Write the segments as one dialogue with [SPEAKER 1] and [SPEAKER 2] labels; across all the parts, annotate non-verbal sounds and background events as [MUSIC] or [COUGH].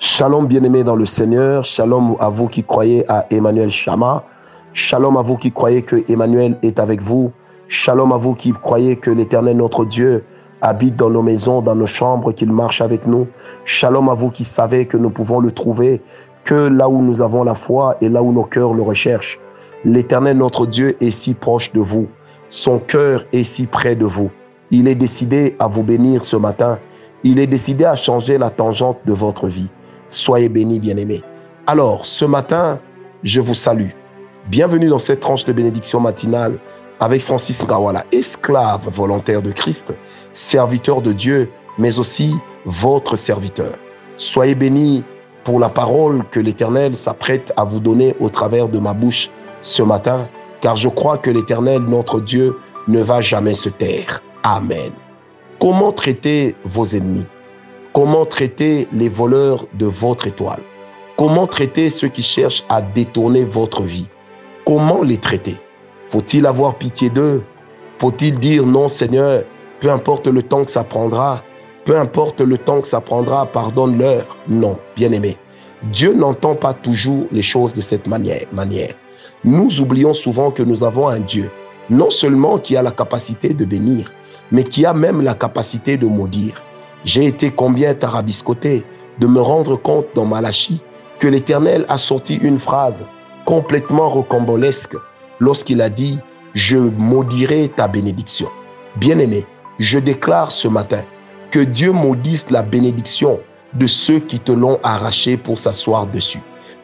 [SPEAKER 1] Shalom bien-aimés dans le Seigneur, shalom à vous qui croyez à Emmanuel Chama, shalom à vous qui croyez que Emmanuel est avec vous, shalom à vous qui croyez que l'Éternel notre Dieu habite dans nos maisons, dans nos chambres, qu'il marche avec nous, shalom à vous qui savez que nous pouvons le trouver que là où nous avons la foi et là où nos cœurs le recherchent. L'Éternel notre Dieu est si proche de vous, son cœur est si près de vous. Il est décidé à vous bénir ce matin, il est décidé à changer la tangente de votre vie. Soyez bénis, bien-aimés. Alors, ce matin, je vous salue. Bienvenue dans cette tranche de bénédiction matinale avec Francis Ngawala, esclave volontaire de Christ, serviteur de Dieu, mais aussi votre serviteur. Soyez bénis pour la parole que l'Éternel s'apprête à vous donner au travers de ma bouche ce matin, car je crois que l'Éternel, notre Dieu, ne va jamais se taire. Amen. Comment traiter vos ennemis? Comment traiter les voleurs de votre étoile? Comment traiter ceux qui cherchent à détourner votre vie? Comment les traiter? Faut-il avoir pitié d'eux? Faut-il dire non Seigneur, peu importe le temps que ça prendra, peu importe le temps que ça prendra, pardonne-leur? Non, bien-aimé. Dieu n'entend pas toujours les choses de cette manière. manière. Nous oublions souvent que nous avons un Dieu, non seulement qui a la capacité de bénir, mais qui a même la capacité de maudire. J'ai été combien tarabiscoté de me rendre compte dans Malachie que l'Éternel a sorti une phrase complètement rocambolesque lorsqu'il a dit Je maudirai ta bénédiction. Bien-aimé, je déclare ce matin que Dieu maudisse la bénédiction de ceux qui te l'ont arraché pour s'asseoir dessus.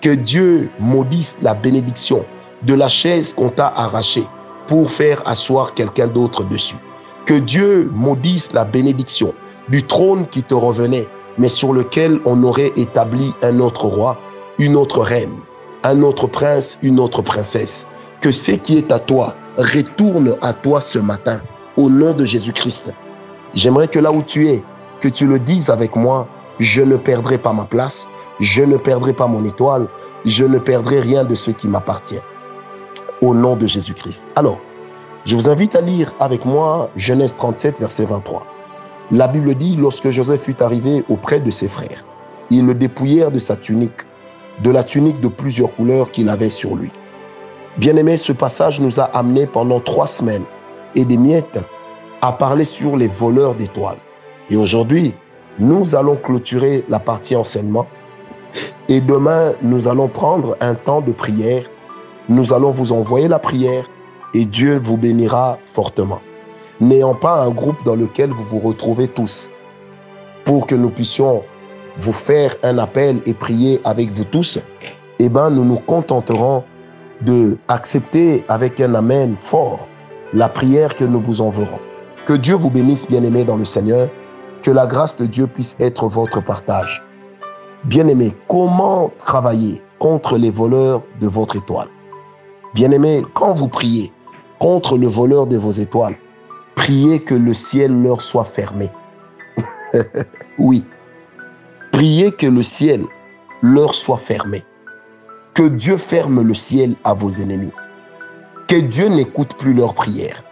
[SPEAKER 1] Que Dieu maudisse la bénédiction de la chaise qu'on t'a arrachée pour faire asseoir quelqu'un d'autre dessus. Que Dieu maudisse la bénédiction du trône qui te revenait, mais sur lequel on aurait établi un autre roi, une autre reine, un autre prince, une autre princesse. Que ce qui est à toi retourne à toi ce matin, au nom de Jésus-Christ. J'aimerais que là où tu es, que tu le dises avec moi, je ne perdrai pas ma place, je ne perdrai pas mon étoile, je ne perdrai rien de ce qui m'appartient. Au nom de Jésus-Christ. Alors, je vous invite à lire avec moi Genèse 37, verset 23. La Bible dit, lorsque Joseph fut arrivé auprès de ses frères, ils le dépouillèrent de sa tunique, de la tunique de plusieurs couleurs qu'il avait sur lui. Bien-aimé, ce passage nous a amené pendant trois semaines et des miettes à parler sur les voleurs d'étoiles. Et aujourd'hui, nous allons clôturer la partie enseignement. Et demain, nous allons prendre un temps de prière. Nous allons vous envoyer la prière et Dieu vous bénira fortement n'ayant pas un groupe dans lequel vous vous retrouvez tous, pour que nous puissions vous faire un appel et prier avec vous tous, eh ben, nous nous contenterons de accepter avec un amen fort la prière que nous vous enverrons. Que Dieu vous bénisse, bien-aimés dans le Seigneur, que la grâce de Dieu puisse être votre partage. Bien-aimés, comment travailler contre les voleurs de votre étoile? Bien-aimés, quand vous priez contre le voleur de vos étoiles, Priez que le ciel leur soit fermé. [LAUGHS] oui. Priez que le ciel leur soit fermé. Que Dieu ferme le ciel à vos ennemis. Que Dieu n'écoute plus leurs prières.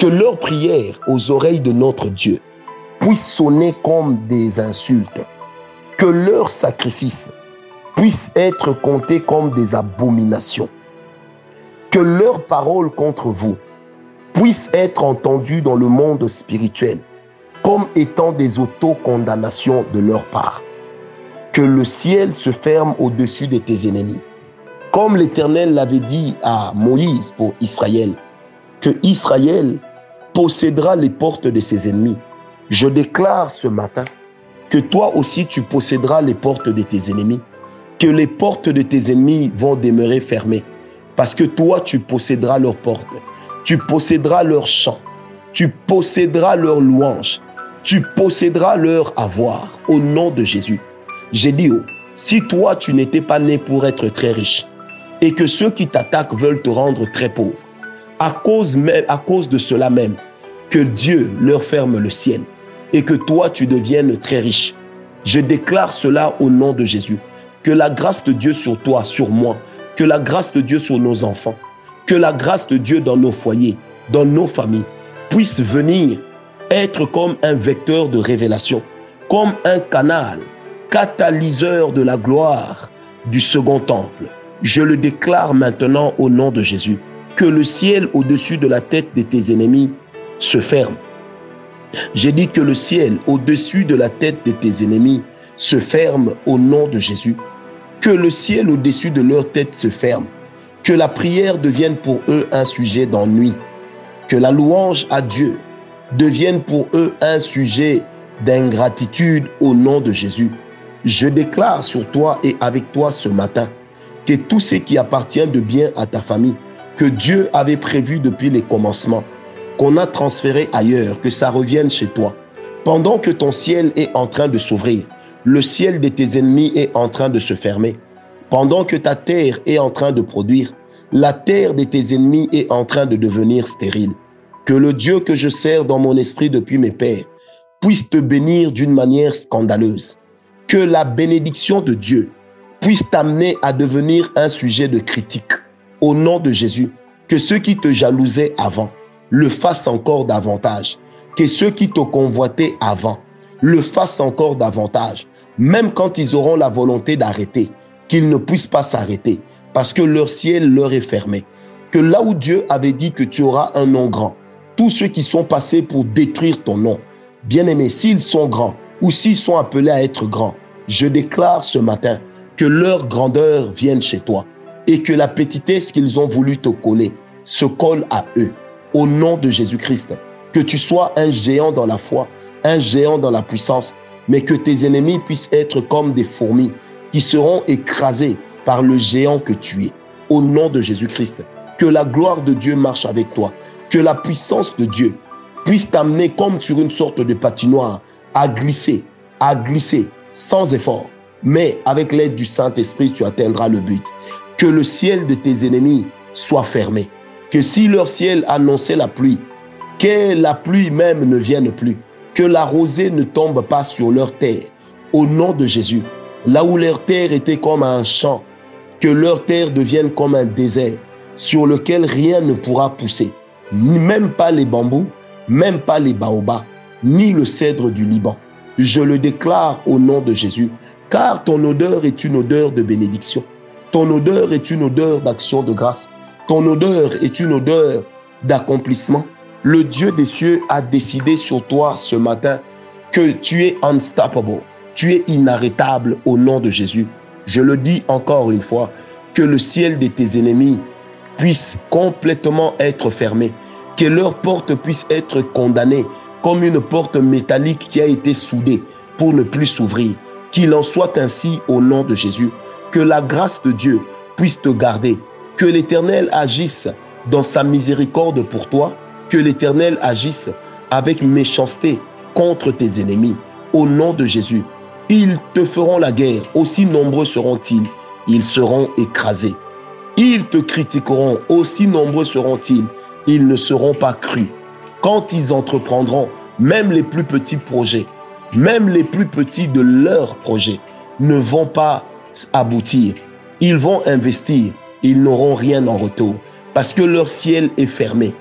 [SPEAKER 1] Que leurs prières aux oreilles de notre Dieu puissent sonner comme des insultes. Que leurs sacrifices puissent être comptés comme des abominations. Que leurs paroles contre vous puissent être entendus dans le monde spirituel comme étant des autocondamnations de leur part. Que le ciel se ferme au-dessus de tes ennemis. Comme l'Éternel l'avait dit à Moïse pour Israël, que Israël possédera les portes de ses ennemis. Je déclare ce matin que toi aussi tu posséderas les portes de tes ennemis, que les portes de tes ennemis vont demeurer fermées, parce que toi tu posséderas leurs portes tu posséderas leur chant, tu posséderas leur louange, tu posséderas leur avoir au nom de Jésus. J'ai dit, oh, si toi tu n'étais pas né pour être très riche et que ceux qui t'attaquent veulent te rendre très pauvre, à cause, même, à cause de cela même, que Dieu leur ferme le ciel et que toi tu deviennes très riche. Je déclare cela au nom de Jésus. Que la grâce de Dieu sur toi, sur moi, que la grâce de Dieu sur nos enfants, que la grâce de Dieu dans nos foyers, dans nos familles, puisse venir être comme un vecteur de révélation, comme un canal catalyseur de la gloire du second temple. Je le déclare maintenant au nom de Jésus, que le ciel au-dessus de la tête de tes ennemis se ferme. J'ai dit que le ciel au-dessus de la tête de tes ennemis se ferme au nom de Jésus. Que le ciel au-dessus de leur tête se ferme. Que la prière devienne pour eux un sujet d'ennui. Que la louange à Dieu devienne pour eux un sujet d'ingratitude au nom de Jésus. Je déclare sur toi et avec toi ce matin que tout ce qui appartient de bien à ta famille, que Dieu avait prévu depuis les commencements, qu'on a transféré ailleurs, que ça revienne chez toi. Pendant que ton ciel est en train de s'ouvrir, le ciel de tes ennemis est en train de se fermer. Pendant que ta terre est en train de produire, la terre de tes ennemis est en train de devenir stérile. Que le Dieu que je sers dans mon esprit depuis mes pères puisse te bénir d'une manière scandaleuse. Que la bénédiction de Dieu puisse t'amener à devenir un sujet de critique. Au nom de Jésus, que ceux qui te jalousaient avant le fassent encore davantage. Que ceux qui te convoitaient avant le fassent encore davantage. Même quand ils auront la volonté d'arrêter, qu'ils ne puissent pas s'arrêter parce que leur ciel leur est fermé. Que là où Dieu avait dit que tu auras un nom grand, tous ceux qui sont passés pour détruire ton nom, bien-aimés, s'ils sont grands ou s'ils sont appelés à être grands, je déclare ce matin que leur grandeur vienne chez toi et que la petitesse qu'ils ont voulu te coller se colle à eux. Au nom de Jésus-Christ, que tu sois un géant dans la foi, un géant dans la puissance, mais que tes ennemis puissent être comme des fourmis qui seront écrasés par le géant que tu es. Au nom de Jésus-Christ, que la gloire de Dieu marche avec toi, que la puissance de Dieu puisse t'amener comme sur une sorte de patinoire à glisser, à glisser sans effort. Mais avec l'aide du Saint-Esprit, tu atteindras le but. Que le ciel de tes ennemis soit fermé. Que si leur ciel annonçait la pluie, que la pluie même ne vienne plus. Que la rosée ne tombe pas sur leur terre. Au nom de Jésus, là où leur terre était comme un champ, que leur terre devienne comme un désert sur lequel rien ne pourra pousser, même pas les bambous, même pas les baobabs, ni le cèdre du Liban. Je le déclare au nom de Jésus, car ton odeur est une odeur de bénédiction. Ton odeur est une odeur d'action de grâce. Ton odeur est une odeur d'accomplissement. Le Dieu des cieux a décidé sur toi ce matin que tu es unstoppable, tu es inarrêtable au nom de Jésus. Je le dis encore une fois, que le ciel de tes ennemis puisse complètement être fermé, que leur porte puisse être condamnée comme une porte métallique qui a été soudée pour ne plus s'ouvrir. Qu'il en soit ainsi au nom de Jésus. Que la grâce de Dieu puisse te garder. Que l'Éternel agisse dans sa miséricorde pour toi. Que l'Éternel agisse avec méchanceté contre tes ennemis. Au nom de Jésus. Ils te feront la guerre. Aussi nombreux seront-ils. Ils seront écrasés. Ils te critiqueront. Aussi nombreux seront-ils. Ils ne seront pas crus. Quand ils entreprendront même les plus petits projets, même les plus petits de leurs projets ne vont pas aboutir. Ils vont investir, ils n'auront rien en retour parce que leur ciel est fermé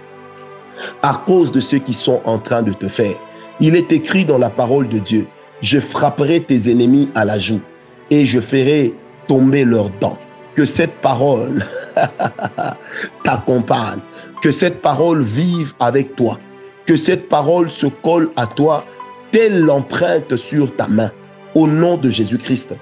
[SPEAKER 1] à cause de ceux qui sont en train de te faire. Il est écrit dans la parole de Dieu, je frapperai tes ennemis à la joue et je ferai tomber leurs dents. Que cette parole [LAUGHS] t'accompagne, que cette parole vive avec toi, que cette parole se colle à toi. Telle l'empreinte sur ta main. Au nom de Jésus-Christ,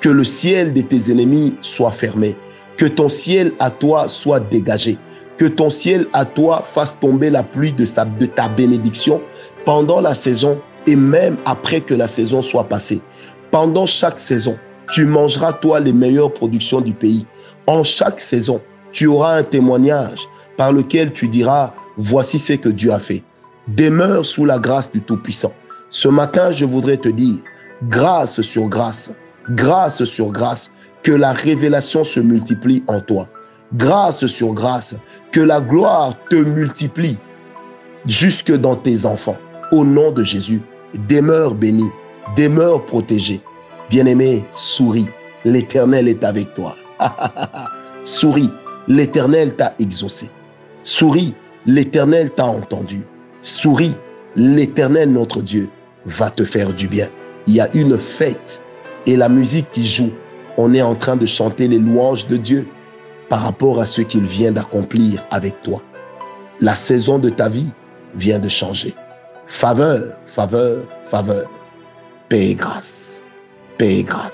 [SPEAKER 1] que le ciel de tes ennemis soit fermé, que ton ciel à toi soit dégagé, que ton ciel à toi fasse tomber la pluie de, de ta bénédiction pendant la saison et même après que la saison soit passée. Pendant chaque saison, tu mangeras toi les meilleures productions du pays. En chaque saison, tu auras un témoignage par lequel tu diras, voici ce que Dieu a fait. Demeure sous la grâce du Tout-Puissant. Ce matin, je voudrais te dire, grâce sur grâce, grâce sur grâce, que la révélation se multiplie en toi. Grâce sur grâce, que la gloire te multiplie jusque dans tes enfants. Au nom de Jésus, demeure béni, demeure protégé. Bien-aimé, souris, l'Éternel est avec toi. [LAUGHS] souris, l'Éternel t'a exaucé. Souris, l'Éternel t'a entendu. Souris, l'Éternel notre Dieu va te faire du bien. Il y a une fête et la musique qui joue, on est en train de chanter les louanges de Dieu par rapport à ce qu'il vient d'accomplir avec toi. La saison de ta vie vient de changer. Faveur, faveur, faveur. Paix et grâce. Paix grâce.